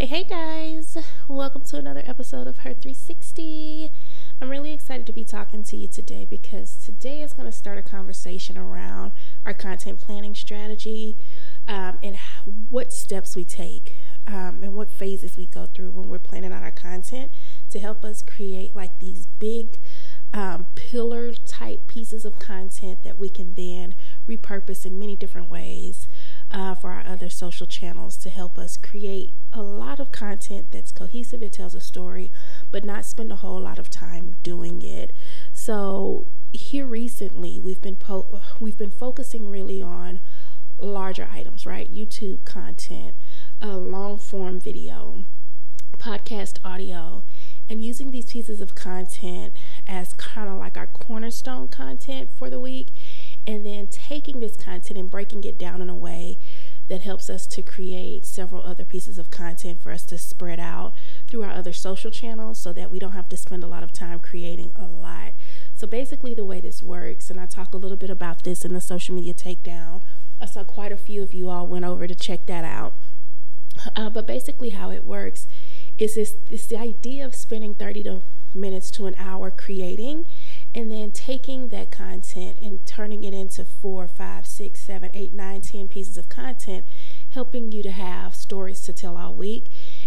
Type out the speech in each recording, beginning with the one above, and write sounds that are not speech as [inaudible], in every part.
Hey, hey guys, welcome to another episode of Her 360. I'm really excited to be talking to you today because today is going to start a conversation around our content planning strategy um, and what steps we take um, and what phases we go through when we're planning out our content to help us create like these big um, pillar type pieces of content that we can then repurpose in many different ways uh, for our other social channels to help us create a lot of content that's cohesive. It tells a story, but not spend a whole lot of time doing it. So here recently, we've been po- we've been focusing really on larger items, right? YouTube content, a long form video, podcast audio, and using these pieces of content as kind of like our cornerstone content for the week and then taking this content and breaking it down in a way that helps us to create several other pieces of content for us to spread out through our other social channels so that we don't have to spend a lot of time creating a lot. So basically the way this works, and I talk a little bit about this in the social media takedown. I saw quite a few of you all went over to check that out. Uh, but basically how it works is this, this the idea of spending 30 to minutes to an hour creating and then taking that content and turning it into four, five, six, seven, eight, nine, ten pieces of content, helping you to have stories to tell all week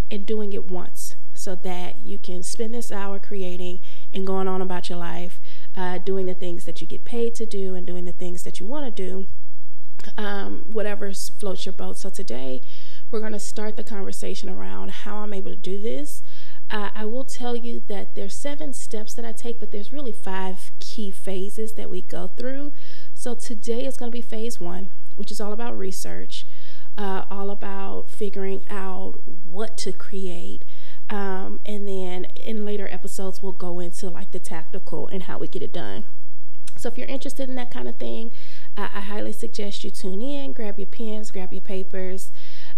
and doing it once so that you can spend this hour creating and going on about your life, uh, doing the things that you get paid to do and doing the things that you want to do, um, whatever floats your boat. So today, we're going to start the conversation around how I'm able to do this uh, I will tell you that there's seven steps that I take, but there's really five key phases that we go through. So today is going to be phase one, which is all about research, uh, all about figuring out what to create. Um, and then in later episodes, we'll go into like the tactical and how we get it done. So if you're interested in that kind of thing, uh, I highly suggest you tune in, grab your pens, grab your papers,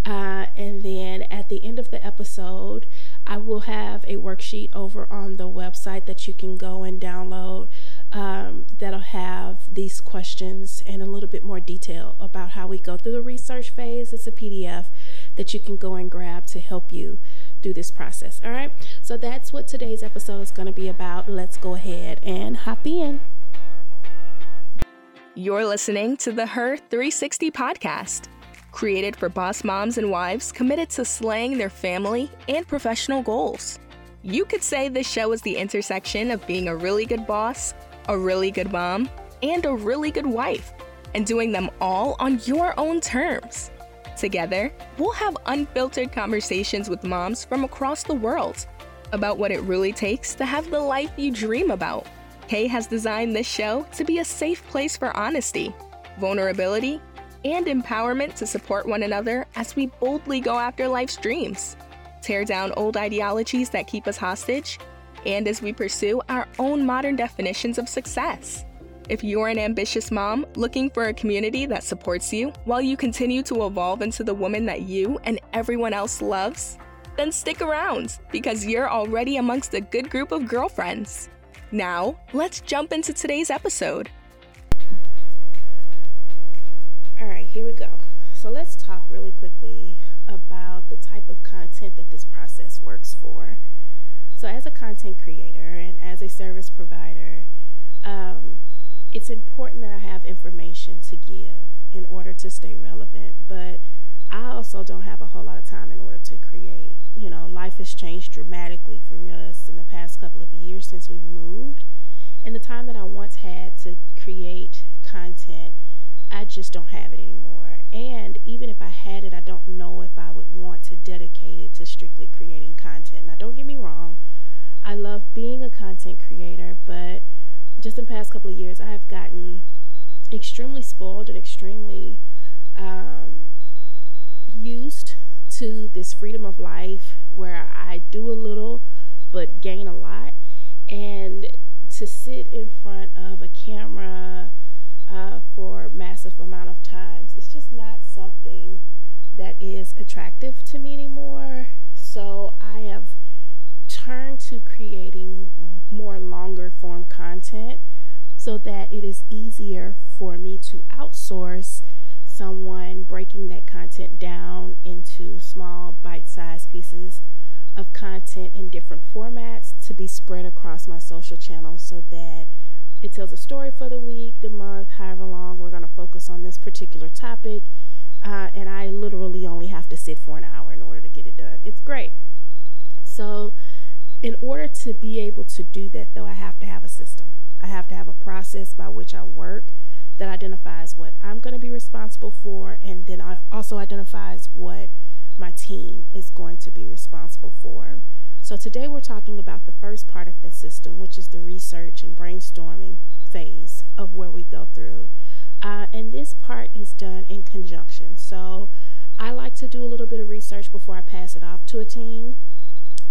uh, and then at the end of the episode, I will have a worksheet over on the website that you can go and download um, that'll have these questions and a little bit more detail about how we go through the research phase. It's a PDF that you can go and grab to help you do this process. All right, so that's what today's episode is going to be about. Let's go ahead and hop in. You're listening to the Her 360 podcast created for boss moms and wives committed to slaying their family and professional goals. You could say this show is the intersection of being a really good boss, a really good mom, and a really good wife, and doing them all on your own terms. Together, we'll have unfiltered conversations with moms from across the world about what it really takes to have the life you dream about. Kay has designed this show to be a safe place for honesty, vulnerability, and empowerment to support one another as we boldly go after life's dreams, tear down old ideologies that keep us hostage, and as we pursue our own modern definitions of success. If you're an ambitious mom looking for a community that supports you while you continue to evolve into the woman that you and everyone else loves, then stick around because you're already amongst a good group of girlfriends. Now, let's jump into today's episode. Here we go. So let's talk really quickly about the type of content that this process works for. So, as a content creator and as a service provider, um, it's important that I have information to give in order to stay relevant, but I also don't have a whole lot of time in order to create. You know, life has changed dramatically for us in the past couple of years since we moved. And the time that I once had to create content Just don't have it anymore. And even if I had it, I don't know if I would want to dedicate it to strictly creating content. Now, don't get me wrong, I love being a content creator, but just in the past couple of years, I have gotten extremely spoiled and extremely um, used to this freedom of life where I do a little but gain a lot. And to sit in front of a camera, uh, for massive amount of times. It's just not something that is attractive to me anymore. So I have turned to creating more longer form content so that it is easier for me to outsource someone breaking that content down into small bite sized pieces of content in different formats to be spread across my social channels so that tells a story for the week, the month, however long we're going to focus on this particular topic. Uh, and I literally only have to sit for an hour in order to get it done. It's great. So, in order to be able to do that, though, I have to have a system. I have to have a process by which I work that identifies what I'm going to be responsible for, and then I also identifies what my team is going to be responsible for. So today we're talking about the first part of the system, which is the research and brainstorming phase of where we go through. Uh, and this part is done in conjunction. So I like to do a little bit of research before I pass it off to a team.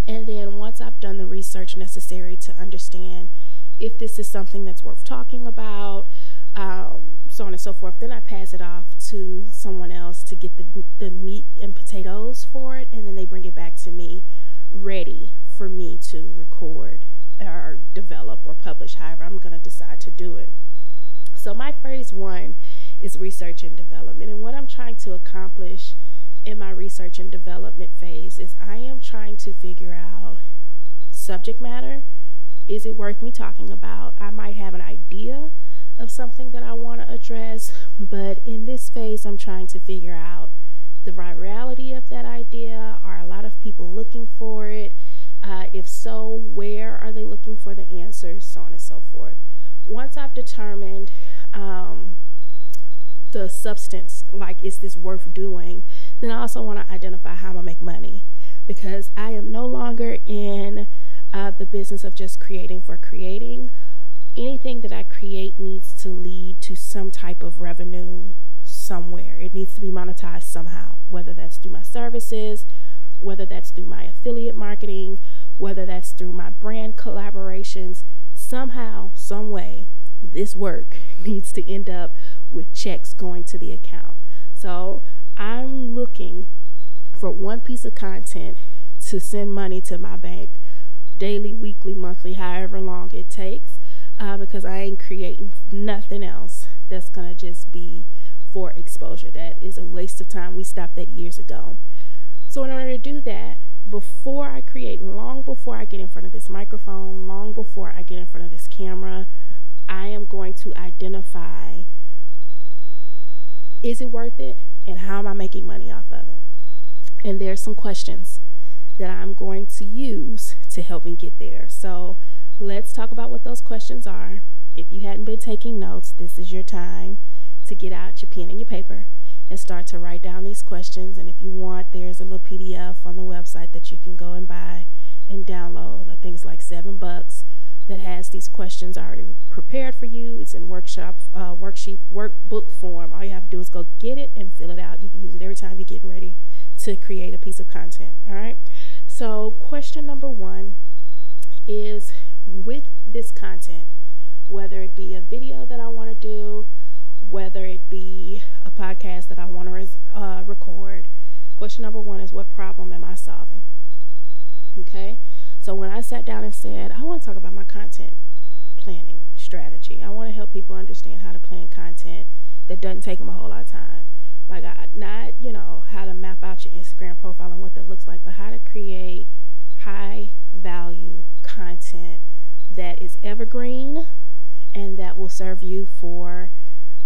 And then once I've done the research necessary to understand if this is something that's worth talking about, um, so on and so forth. Then I pass it off to someone else to get the, the meat and potatoes for it, and then they bring it back to me ready for me to record or develop or publish, however I'm going to decide to do it. So, my phase one is research and development. And what I'm trying to accomplish in my research and development phase is I am trying to figure out subject matter. Is it worth me talking about? I might have an idea of something that I want to address, but in this phase, I'm trying to figure out the virality of that idea. Are a lot of people looking for it? Uh, if so, where are they looking for the answers? So on and so forth. Once I've determined um, the substance, like is this worth doing, then I also want to identify how I'm gonna make money because I am no longer in uh, the business of just creating for creating anything that I create needs to lead to some type of revenue somewhere. It needs to be monetized somehow, whether that's through my services, whether that's through my affiliate marketing, whether that's through my brand collaborations. Somehow, some way, this work [laughs] needs to end up with checks going to the account. So I'm looking for one piece of content to send money to my bank daily, weekly, monthly, however long it takes uh, because I ain't creating nothing else that's going to just be for exposure. That is a waste of time. We stopped that years ago. So, in order to do that, before I create, long before I get in front of this microphone, long before I get in front of this camera, I am going to identify is it worth it and how am I making money off of it? And there's some questions that I'm going to use to help me get there. So, Let's talk about what those questions are. If you hadn't been taking notes, this is your time to get out your pen and your paper and start to write down these questions. And if you want, there's a little PDF on the website that you can go and buy and download. I think it's like seven bucks that has these questions already prepared for you. It's in workshop, uh, worksheet, workbook form. All you have to do is go get it and fill it out. You can use it every time you're getting ready to create a piece of content. All right. So, question number one is with this content, whether it be a video that I want to do, whether it be a podcast that I want to res- uh, record. Question number one is what problem am I solving? Okay, so when I sat down and said, I want to talk about my content planning strategy, I want to help people understand how to plan content that doesn't take them a whole lot of time. Like, I, not, you know, how to map out your Instagram profile and what that looks like, but how to create high value content that is evergreen and that will serve you for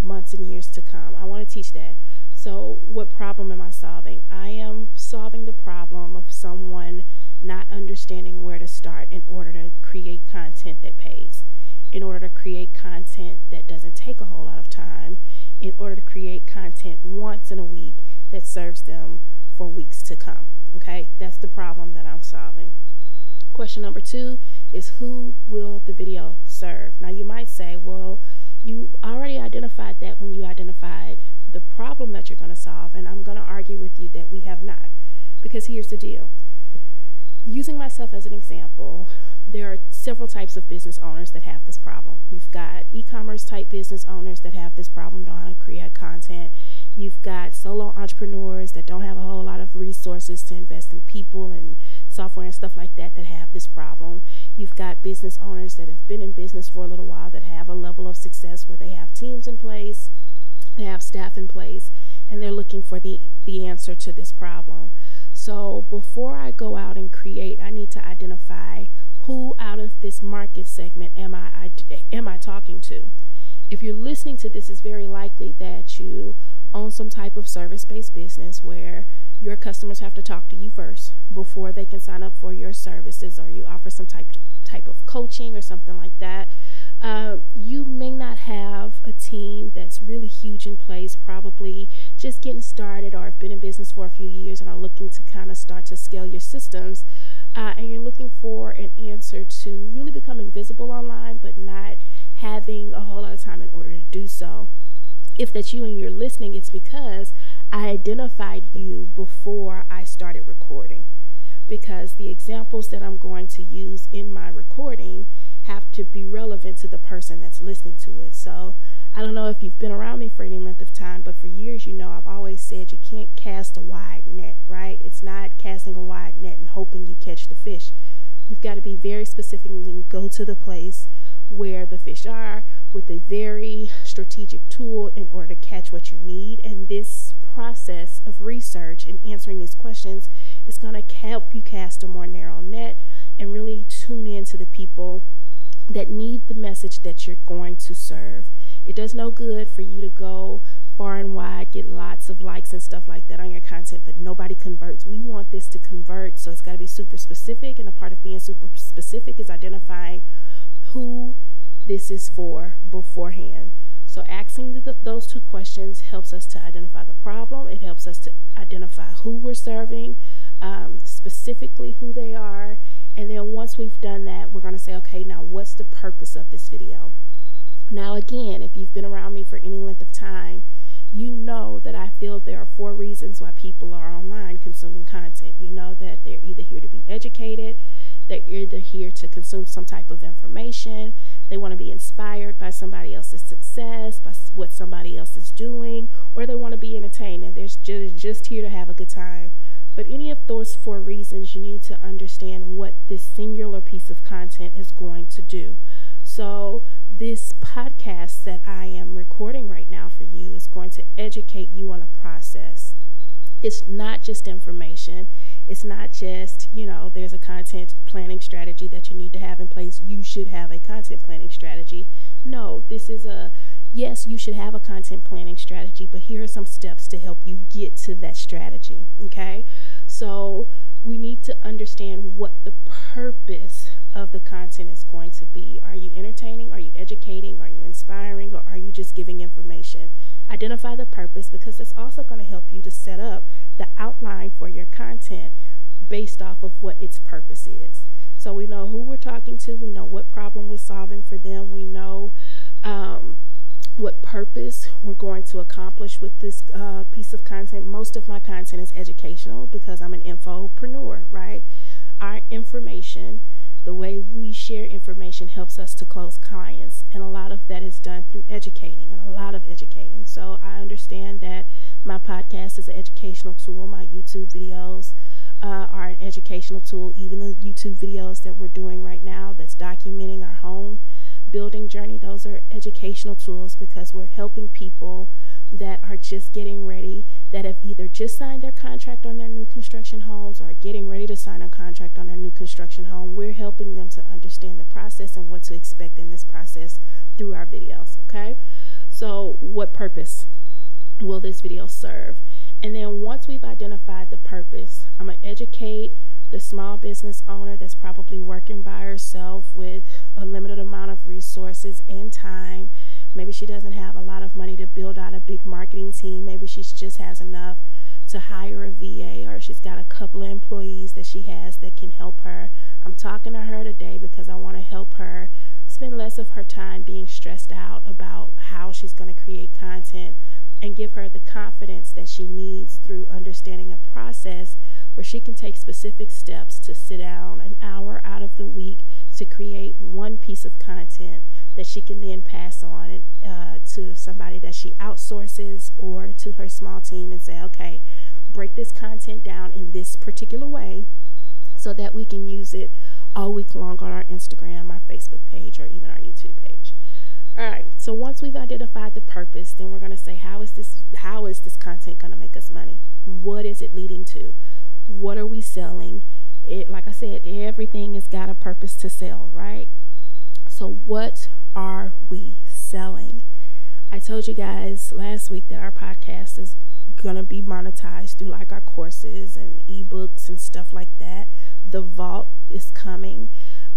months and years to come. I want to teach that. So, what problem am I solving? I am solving the problem of someone not understanding where to start in order to create content that pays, in order to create content that doesn't take a whole lot of time, in order to create content once in a week that serves them for weeks to come. Okay, that's the problem that I'm solving. Question number two is who will the video serve? Now, you might say, well, you already identified that when you identified the problem that you're going to solve, and I'm going to argue with you that we have not. Because here's the deal using myself as an example, there are several types of business owners that have this problem. You've got e commerce type business owners that have this problem, don't to create content. You've got solo entrepreneurs that don't have a whole lot of resources to invest in people and software and stuff like that that have this problem. You've got business owners that have been in business for a little while that have a level of success where they have teams in place, they have staff in place, and they're looking for the, the answer to this problem. So before I go out and create, I need to identify who out of this market segment am I, am I talking to? If you're listening to this, it's very likely that you own some type of service based business where your customers have to talk to you first before they can sign up for your services or you offer some type type of coaching or something like that. Uh, you may not have a team that's really huge in place probably just getting started or have been in business for a few years and are looking to kind of start to scale your systems uh, and you're looking for an answer to really becoming visible online but not having a whole lot of time in order to do so. If that's you and you're listening, it's because I identified you before I started recording. Because the examples that I'm going to use in my recording have to be relevant to the person that's listening to it. So I don't know if you've been around me for any length of time, but for years, you know, I've always said you can't cast a wide net, right? It's not casting a wide net and hoping you catch the fish. You've got to be very specific and go to the place where the fish are with a very strategic tool in order to catch what you need. And this process of research and answering these questions is going to help you cast a more narrow net and really tune in to the people that need the message that you're going to serve. It does no good for you to go far and wide, get lots of likes and stuff like that on your content, but nobody converts. We want this to convert, so it's got to be super specific. And a part of being super specific is identifying who this is for beforehand. So, asking the, those two questions helps us to identify the problem. It helps us to identify who we're serving, um, specifically who they are. And then once we've done that, we're going to say, okay, now what's the purpose of this video? Now, again, if you've been around me for any length of time, you know that I feel there are four reasons why people are online consuming content. You know that they're either here to be educated, they're either here to consume some type of information. They want to be inspired by somebody else's success, by what somebody else is doing, or they want to be entertained and they're just, just here to have a good time. But any of those four reasons, you need to understand what this singular piece of content is going to do. So, this podcast that I am recording right now for you is going to educate you on a process. It's not just information, it's not just, you know, there's a content planning strategy that you need to have in place. You should have a content planning strategy. No, this is a yes, you should have a content planning strategy, but here are some steps to help you get to that strategy. Okay. So we need to understand what the purpose of the content is going to be. Are you entertaining? Are you educating? Are you inspiring? Or are you just giving information? Identify the purpose because it's also going to help you to set up the outline for your content based off of what its purpose is. So we know who we're talking to, we know what problem we're solving for them, we know um, what purpose we're going to accomplish with this uh, piece of content. Most of my content is educational because I'm an infopreneur, right? Our information, the way we share information, helps us to close clients, and a lot of that is done through educating and a lot of educating. So I understand that my podcast is an educational tool, my YouTube videos uh, are an educational tool. Even the YouTube videos that we're doing right now that's documenting our home building journey, those are educational tools because we're helping people that are just getting ready, that have either just signed their contract on their new construction homes or getting ready to sign a contract on their new construction home. We're helping them to understand the process and what to expect in this process through our videos. Okay, so what purpose will this video serve? And then once we've identified the purpose, I'm going to educate the small business owner that's probably working by herself with a limited amount of resources and time. Maybe she doesn't have a lot of money to build out a big marketing team. Maybe she just has enough to hire a VA or she's got a couple of employees that she has that can help her. I'm talking to her today because I want to help her spend less of her time being stressed out about how she's going to create content and give her the confidence that she needs through understanding a process where she can take specific steps to sit down an hour out of the week to create one piece of content that she can then pass on uh, to somebody that she outsources or to her small team and say, okay, break this content down in this particular way so that we can use it all week long on our Instagram, our Facebook page, or even our YouTube page. All right. So once we've identified the purpose, then we're going to say how is this how is this content going to make us money? What is it leading to? What are we selling? It like I said, everything has got a purpose to sell, right? So what are we selling? I told you guys last week that our podcast is to be monetized through like our courses and ebooks and stuff like that. The vault is coming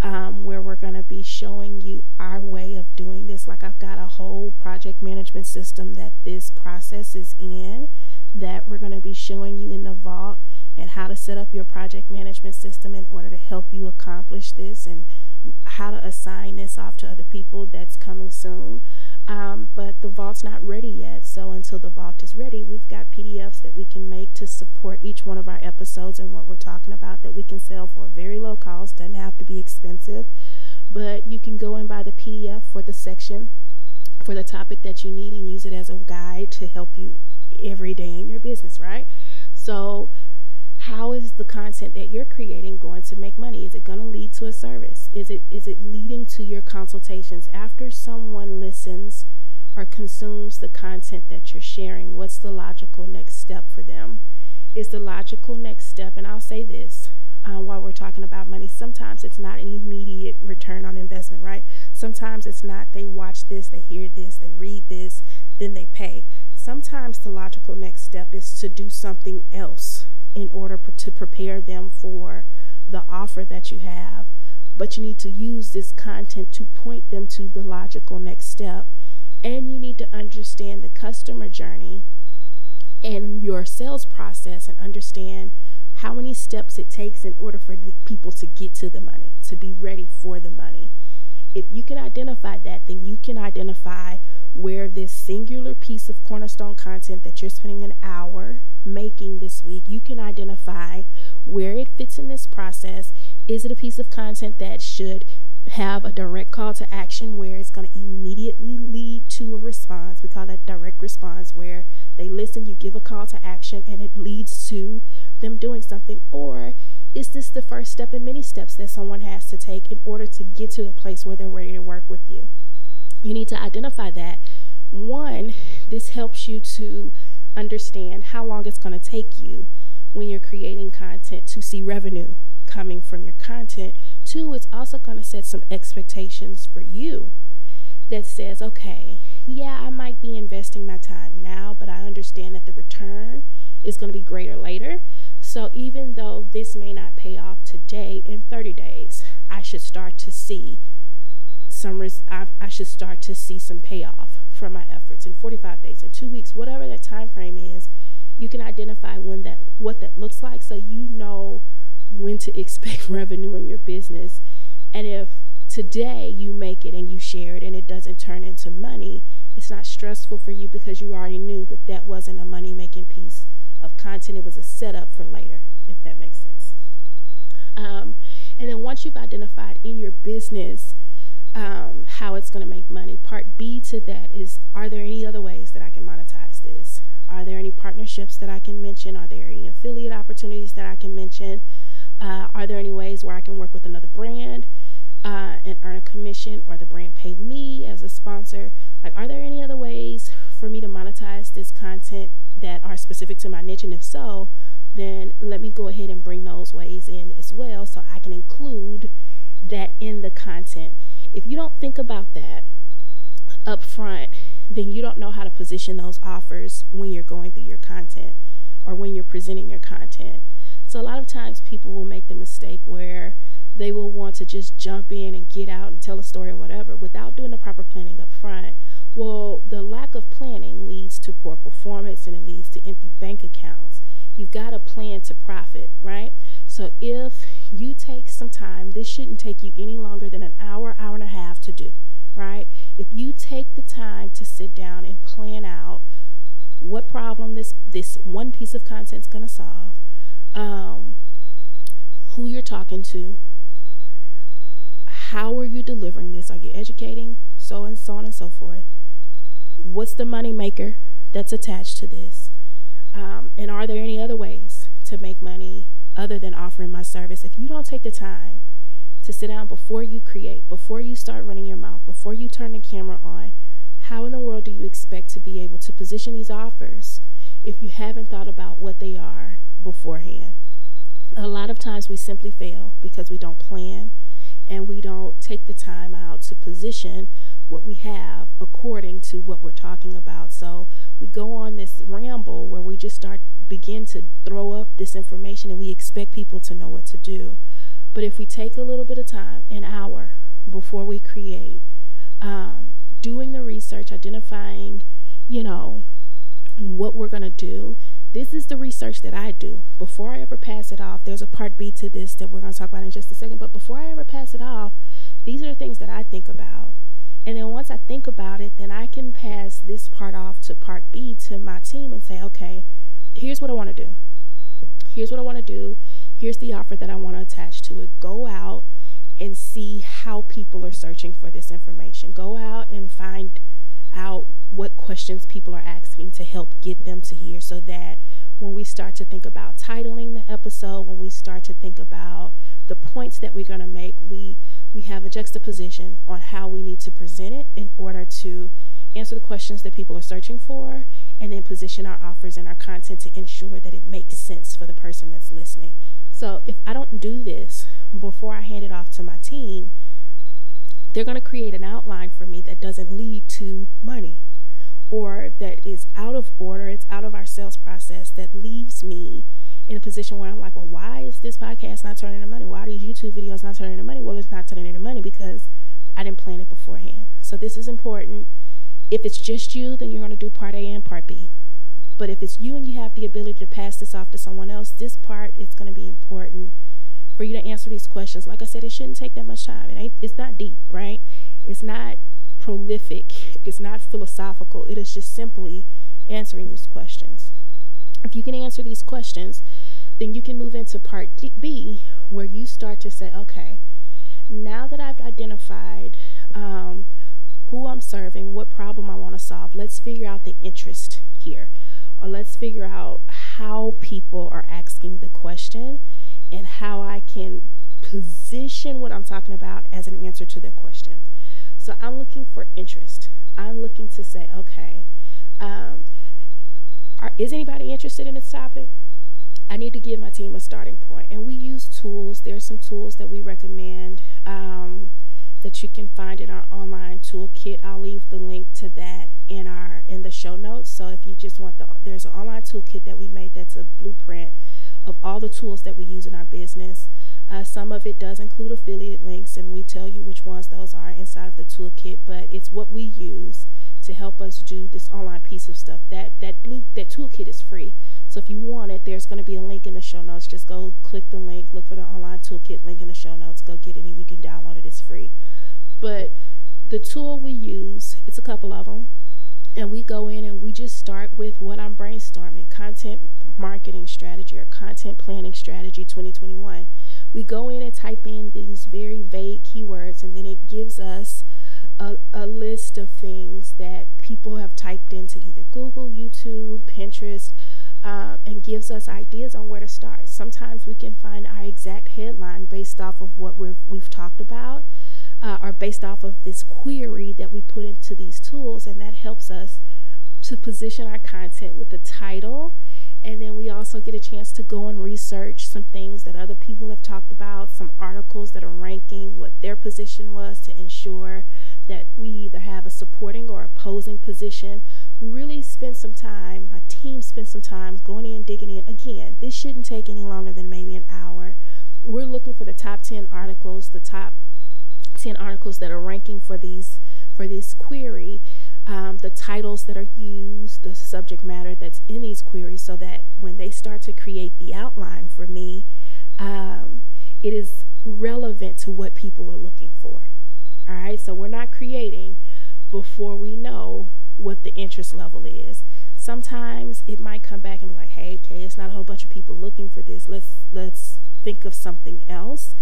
um, where we're going to be showing you our way of doing this. Like, I've got a whole project management system that this process is in that we're going to be showing you in the vault set up your project management system in order to help you accomplish this and how to assign this off to other people that's coming soon. Um, but the vault's not ready yet. So until the vault is ready, we've got PDFs that we can make to support each one of our episodes and what we're talking about that we can sell for very low cost. Doesn't have to be expensive, but you can go and buy the PDF for the section for the topic that you need and use it as a guide to help you every day in your business, right? So how is the content that you're creating going to make money? Is it going to lead to a service? Is it is it leading to your consultations? After someone listens or consumes the content that you're sharing what's the logical next step for them? Is the logical next step and i'll say this uh, while we're talking about money sometimes it's not an immediate return on investment right? Sometimes it's not they watch this they hear this they read this then they pay. Sometimes the logical next step is to do something else in order to prepare them for the offer that you have. But you need to use this content to point them to the logical next step. And you need to understand the customer journey and your sales process and understand how many steps it takes in order for the people to get to the money, to be ready for the money. If you can identify that, then you can identify where this singular piece of cornerstone content that you're spending an hour making this week, you can identify where it fits in this process. Is it a piece of content that should have a direct call to action where it's going to immediately lead to a response? We call that direct response, where they listen, you give a call to action, and it leads to them doing something. Or is this the first step in many steps that someone has to take in order to get to the place where they're ready to work with you? You need to identify that. One, this helps you to understand how long it's going to take you when you're creating content to see revenue coming from your content. Two, it's also going to set some expectations for you that says, okay, yeah, I might be investing my time now, but I understand that the return is going to be greater later. So even though this may not pay off today, in 30 days, I should start to see some res- I, I should start to see some payoff from my efforts in 45 days. In two weeks whatever that time frame is you can identify when that what that looks like so you know when to [laughs] expect revenue in your business. And if today you make it and you share it and it doesn't turn into money it's not stressful for you because you already knew that that wasn't a money making piece of content it was a setup for later if that makes sense um, and then once you've identified in your business um, how it's going to make money. Part B to that is are there any other ways that I can monetize this? Are there any partnerships that I can mention? Are there any affiliate opportunities that I can mention? Uh, are there any ways where I can work with another brand uh, and earn a commission or the brand pay me as a sponsor? Like, are there any other ways for me to monetize this content that are specific to my niche? And if so, then let me go ahead and bring those ways in as well so I can include that in the content. If you don't think about that up front, then you don't know how to position those offers when you're going through your content or when you're presenting your content. So a lot of times people will make the mistake where they will want to just jump in and get out and tell a story or whatever without doing the proper planning up front. Well, the lack of planning leads to poor performance and it leads to empty bank accounts. You've got to plan to profit, right? So if you take some time, this shouldn't take you any longer than an hour, hour and a half to do, right? If you take the time to sit down and plan out what problem this this one piece of content is going to solve, um, who you're talking to, how are you delivering this? Are you educating? So and so on and so forth. What's the money maker that's attached to this? Um, and are there any other ways to make money other than offering my service, if you don't take the time to sit down before you create, before you start running your mouth, before you turn the camera on. How in the world do you expect to be able to position these offers if you haven't thought about what they are beforehand? A lot of times we simply fail because we don't plan and we don't take the time out to position what we have according to what we're talking about. So we go on this ramble where we just start begin to throw up this information and we expect people to know what to do. But if we take a little bit of time, an hour before we create, um, doing the research, identifying, you know, what we're going to do, this is the research that I do. Before I ever pass it off, there's a part B to this that we're going to talk about in just a second. But before I ever pass it off, these are the things that I think about. And then once I think about it, then I can pass this part off to part B to my team and say, okay, here's what I want to do. Here's what I want to do. Here's the offer that I want to attach to it. Go out and see how people are searching for this information. Go out and find out what questions people are asking to help get them to here so that when we start to think about titling the episode, when we start to think about the points that we're going to make, we we have a juxtaposition on how we need to present it in order to answer the questions that people are searching for and then position our offers and our content to ensure that it makes sense for the person that's listening. So if I don't do this before I hand it off to my team, they're going to create an outline for me that doesn't lead to money or that is out of order, it's out of our sales process that leaves me in a position where I'm like, well, why is this podcast not turning into money? Why are these YouTube videos not turning into money? Well, it's not turning into money because I didn't plan it beforehand. So this is important. If it's just you, then you're going to do part A and part B. But if it's you and you have the ability to pass this off to someone else, this part is going to be important for you to answer these questions. Like I said, it shouldn't take that much time. It it's not deep, right? It's not prolific. It's not philosophical. It is just simply answering these questions. If you can answer these questions, then you can move into part B, where you start to say, okay, now that I've identified um, who I'm serving, what problem I want to solve, let's figure out the interest here. Or let's figure out how people are asking the question and how I can position what I'm talking about as an answer to their question. So I'm looking for interest. I'm looking to say, okay, um, are, is anybody interested in this topic? I need to give my team a starting point. And we use tools. There's some tools that we recommend um, that you can find in our online toolkit. I'll leave the link to that in our in the show notes. So if you just want the there's an online toolkit that we made that's a blueprint of all the tools that we use in our business. Uh, some of it does include affiliate links, and we tell you which ones those are inside of the toolkit. But it's what we use to help us do this online piece of stuff. That that blue that toolkit is free. So if you want it, there's going to be a link in the show notes. Just go click the link, look for the online toolkit link in the show notes, go get it, and you can download it. It's free. But the tool we use, it's a couple of them and we go in and we just start with what I'm brainstorming content marketing strategy or content planning strategy 2021. We go in and type in these very vague keywords, and then it gives us a, a list of things that people have typed into either Google, YouTube, Pinterest, uh, and gives us ideas on where to start. Sometimes we can find our exact headline based off of what we've, we've talked about uh, are based off of this query that we put into these tools, and that helps us to position our content with the title. And then we also get a chance to go and research some things that other people have talked about, some articles that are ranking what their position was to ensure that we either have a supporting or opposing position. We really spend some time, my team spends some time going in, digging in. Again, this shouldn't take any longer than maybe an hour. We're looking for the top 10 articles, the top 10 articles that are ranking for these for this query um, the titles that are used the subject matter that's in these queries so that when they start to create the outline for me um, it is relevant to what people are looking for all right so we're not creating before we know what the interest level is sometimes it might come back and be like hey okay it's not a whole bunch of people looking for this let's let's think of something else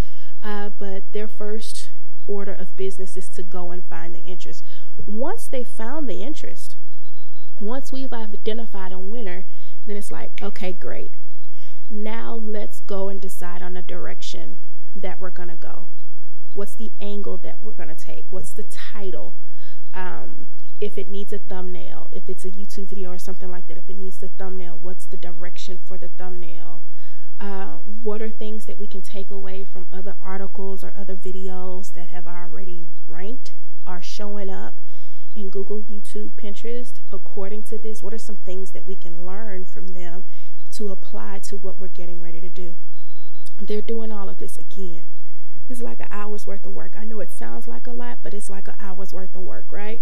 uh, but their first order of business is to go and find the interest. Once they found the interest, once we've identified a winner, then it's like, okay, great. Now let's go and decide on the direction that we're going to go. What's the angle that we're going to take? What's the title? Um, if it needs a thumbnail, if it's a YouTube video or something like that, if it needs the thumbnail, what's the direction for the thumbnail? Uh, what are things that we can take away from other articles or other videos that have already ranked, are showing up in Google, YouTube, Pinterest according to this? What are some things that we can learn from them to apply to what we're getting ready to do? They're doing all of this again. Is like an hour's worth of work. I know it sounds like a lot, but it's like an hour's worth of work, right?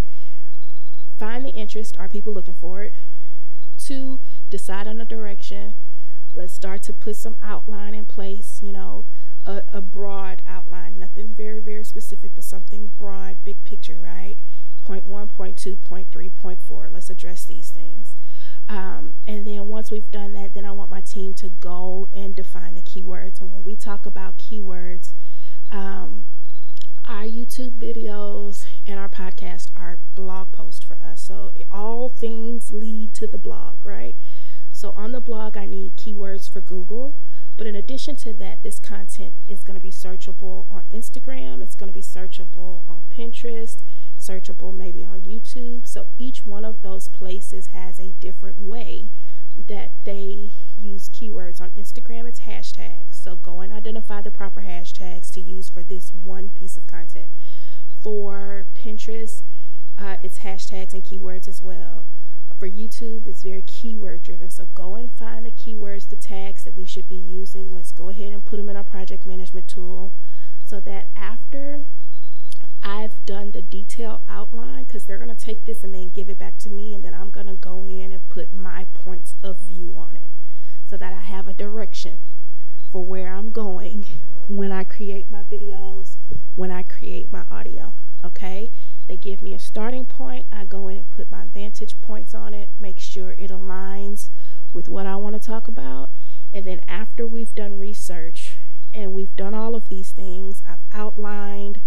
Find the interest. Are people looking for it? Two, decide on a direction. Let's start to put some outline in place, you know, a, a broad outline, nothing very, very specific, but something broad, big picture, right? Point one, point two, point three, point four. Let's address these things. Um, and then once we've done that, then I want my team to go and define the keywords. And when we talk about keywords, YouTube videos and our podcast are blog posts for us. So all things lead to the blog, right? So on the blog, I need keywords for Google. But in addition to that, this content is going to be searchable on Instagram, it's going to be searchable on Pinterest, searchable maybe on YouTube. So each one of those places has a different way that they use keywords. On Instagram, it's hashtags. So go and identify the proper hashtags to use for this one piece of content. For Pinterest, uh, it's hashtags and keywords as well for YouTube, it's very keyword driven. So go and find the keywords, the tags that we should be using. Let's go ahead and put them in our project management tool so that after I've done the detail outline, because they're going to take this and then give it back to me, and then I'm going to go in and put my points of view on it so that I have a direction for where I'm going when I create my videos, when I create my audio. Okay? They give me a starting point. I go in and put my vantage points on it, make sure it aligns with what I want to talk about. And then after we've done research and we've done all of these things, I've outlined,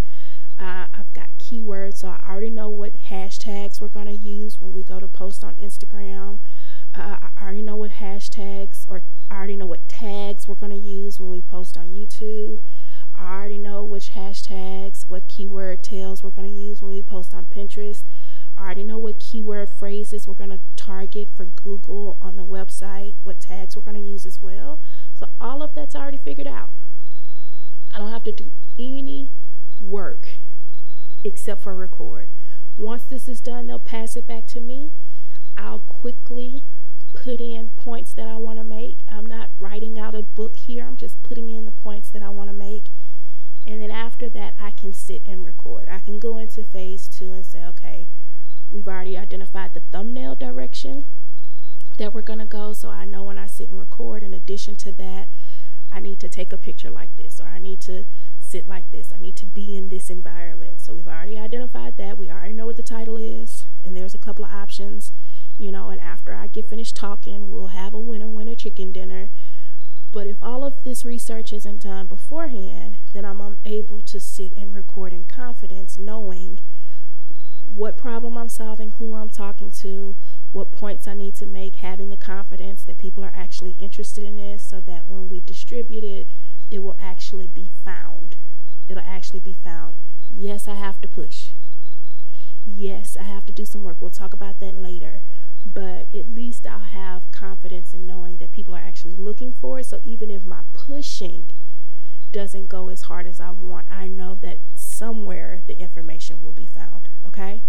uh, I've got keywords, so I already know what hashtags we're going to use when we go to post on Instagram. Uh, I already know what hashtags or I already know what tags we're going to use when we post on YouTube. I already know which hashtags, what keyword tails we're going to use when we post on Pinterest. I already know what keyword phrases we're going to target for Google on the website, what tags we're going to use as well. So all of that's already figured out. I don't have to do any work except for record. Once this is done, they'll pass it back to me. I'll quickly put in points that I want to make. I'm not writing out a book here. I'm just putting in the points that I want to make. And then after that, I can sit and record. I can go into phase two and say, okay, we've already identified the thumbnail direction that we're going to go. So I know when I sit and record, in addition to that, I need to take a picture like this, or I need to sit like this. I need to be in this environment. So we've already identified that. We already know what the title is, and there's a couple of options, you know. And after I get finished talking, we'll have a winner winner chicken dinner but if all of this research isn't done beforehand, then I'm able to sit and record in confidence, knowing what problem I'm solving, who I'm talking to, what points I need to make, having the confidence that people are actually interested in this so that when we distribute it, it will actually be found. It'll actually be found. Yes, I have to push. Yes, I have to do some work. We'll talk about that later but at least I'll have confidence in knowing that people are actually looking for it. So even if my pushing doesn't go as hard as I want, I know that somewhere the information will be found. Okay?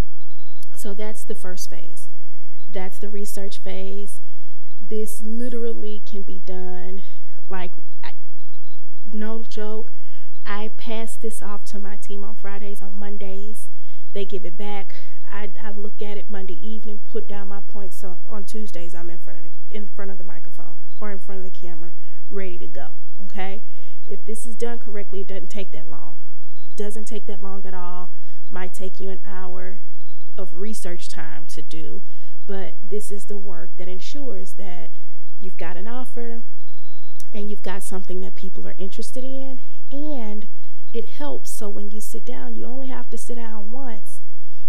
So that's the first phase. That's the research phase. This literally can be done like, no joke. I pass this off to my team on Fridays, on Mondays. They give it back. I, I look at it Monday evening, put down my points. So on Tuesdays, I'm in front of the, in front of the microphone or in front of the camera, ready to go. Okay. If this is done correctly, it doesn't take that long. Doesn't take that long at all. Might take you an hour of research time to do, but this is the work that ensures that you've got an offer and you've got something that people are interested in and it helps so when you sit down you only have to sit down once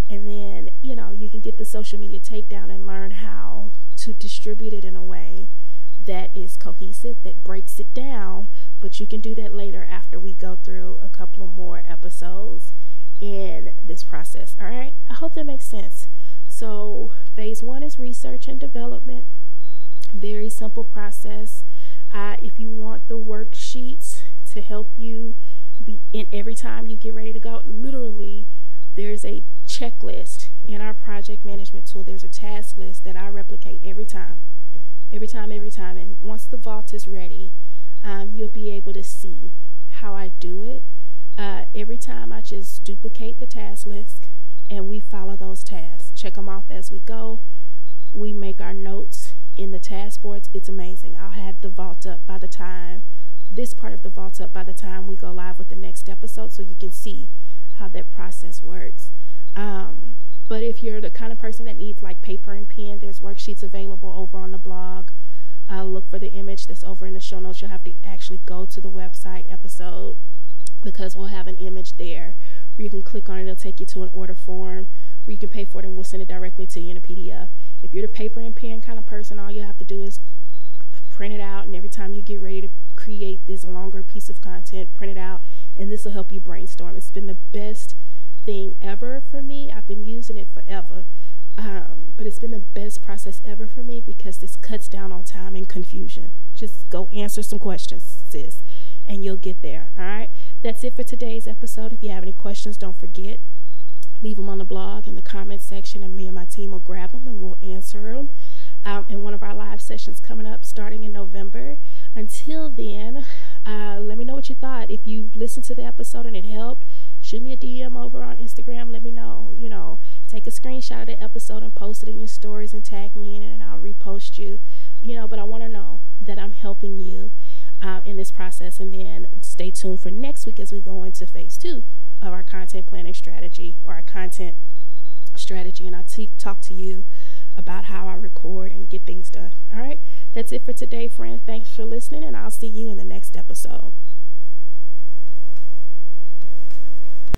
and then, you know, you can get the social media takedown and learn how to distribute it in a way that is cohesive, that breaks it down, but you can do that later after we go through a couple more episodes in this process. All right. I hope that makes sense. So, phase one is research and development. Very simple process. Uh, if you want the worksheets to help you be in every time you get ready to go, literally, there's a checklist in our project management tool. There's a task list that I replicate every time, every time, every time. And once the vault is ready, um, you'll be able to see how I do it. Uh, every time I just duplicate the task list and we follow those tasks, check them off as we go. We make our notes in the task boards. It's amazing. I'll have the vault up by the time this part of the vault up by the time we go live with the next episode so you can see how that process works. Um, but if you're the kind of person that needs like paper and pen, there's worksheets available over on the blog. Uh, look for the image that's over in the show notes. You'll have to actually go to the website episode because we'll have an image there where you can click on it. It'll take you to an order form where you can pay for it and we'll send it directly to you in a PDF. If you're the paper and pen kind of person, all you have to do is print it out, and every time you get ready to create this longer piece of content, print it out, and this will help you brainstorm. It's been the best thing ever for me. I've been using it forever. Um, but it's been the best process ever for me because this cuts down on time and confusion. Just go answer some questions, sis, and you'll get there. All right. That's it for today's episode. If you have any questions, don't forget leave them on the blog in the comments section, and me and my team will grab them and we'll answer them um, in one of our live sessions coming up starting in November. Until then, uh, let me know what you thought. If you listened to the episode and it helped, shoot me a DM over on Instagram. Let me know. You know, take a screenshot of the episode and post it in your stories and tag me in it, and I'll repost you. You know, but I want to know that I'm helping you uh, in this process. And then stay tuned for next week as we go into phase two of our content planning strategy or our content strategy. And I t- talk to you about how I record and get things done. All right. That's it for today, friends. Thanks for listening, and I'll see you in the next episode.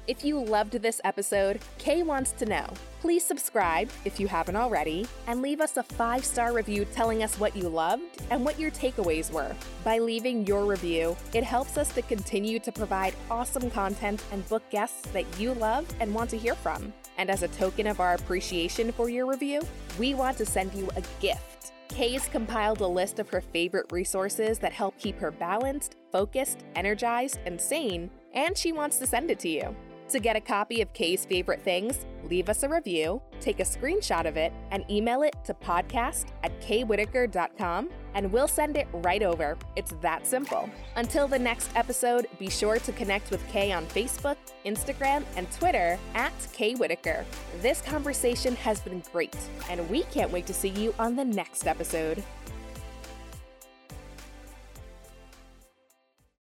If you loved this episode, Kay wants to know. Please subscribe if you haven't already, and leave us a five star review telling us what you loved and what your takeaways were. By leaving your review, it helps us to continue to provide awesome content and book guests that you love and want to hear from. And as a token of our appreciation for your review, we want to send you a gift. Kay's compiled a list of her favorite resources that help keep her balanced, focused, energized, and sane, and she wants to send it to you. To get a copy of Kay's favorite things, leave us a review, take a screenshot of it, and email it to podcast at kaywhitaker.com, and we'll send it right over. It's that simple. Until the next episode, be sure to connect with Kay on Facebook, Instagram, and Twitter at Kay Whitaker. This conversation has been great, and we can't wait to see you on the next episode.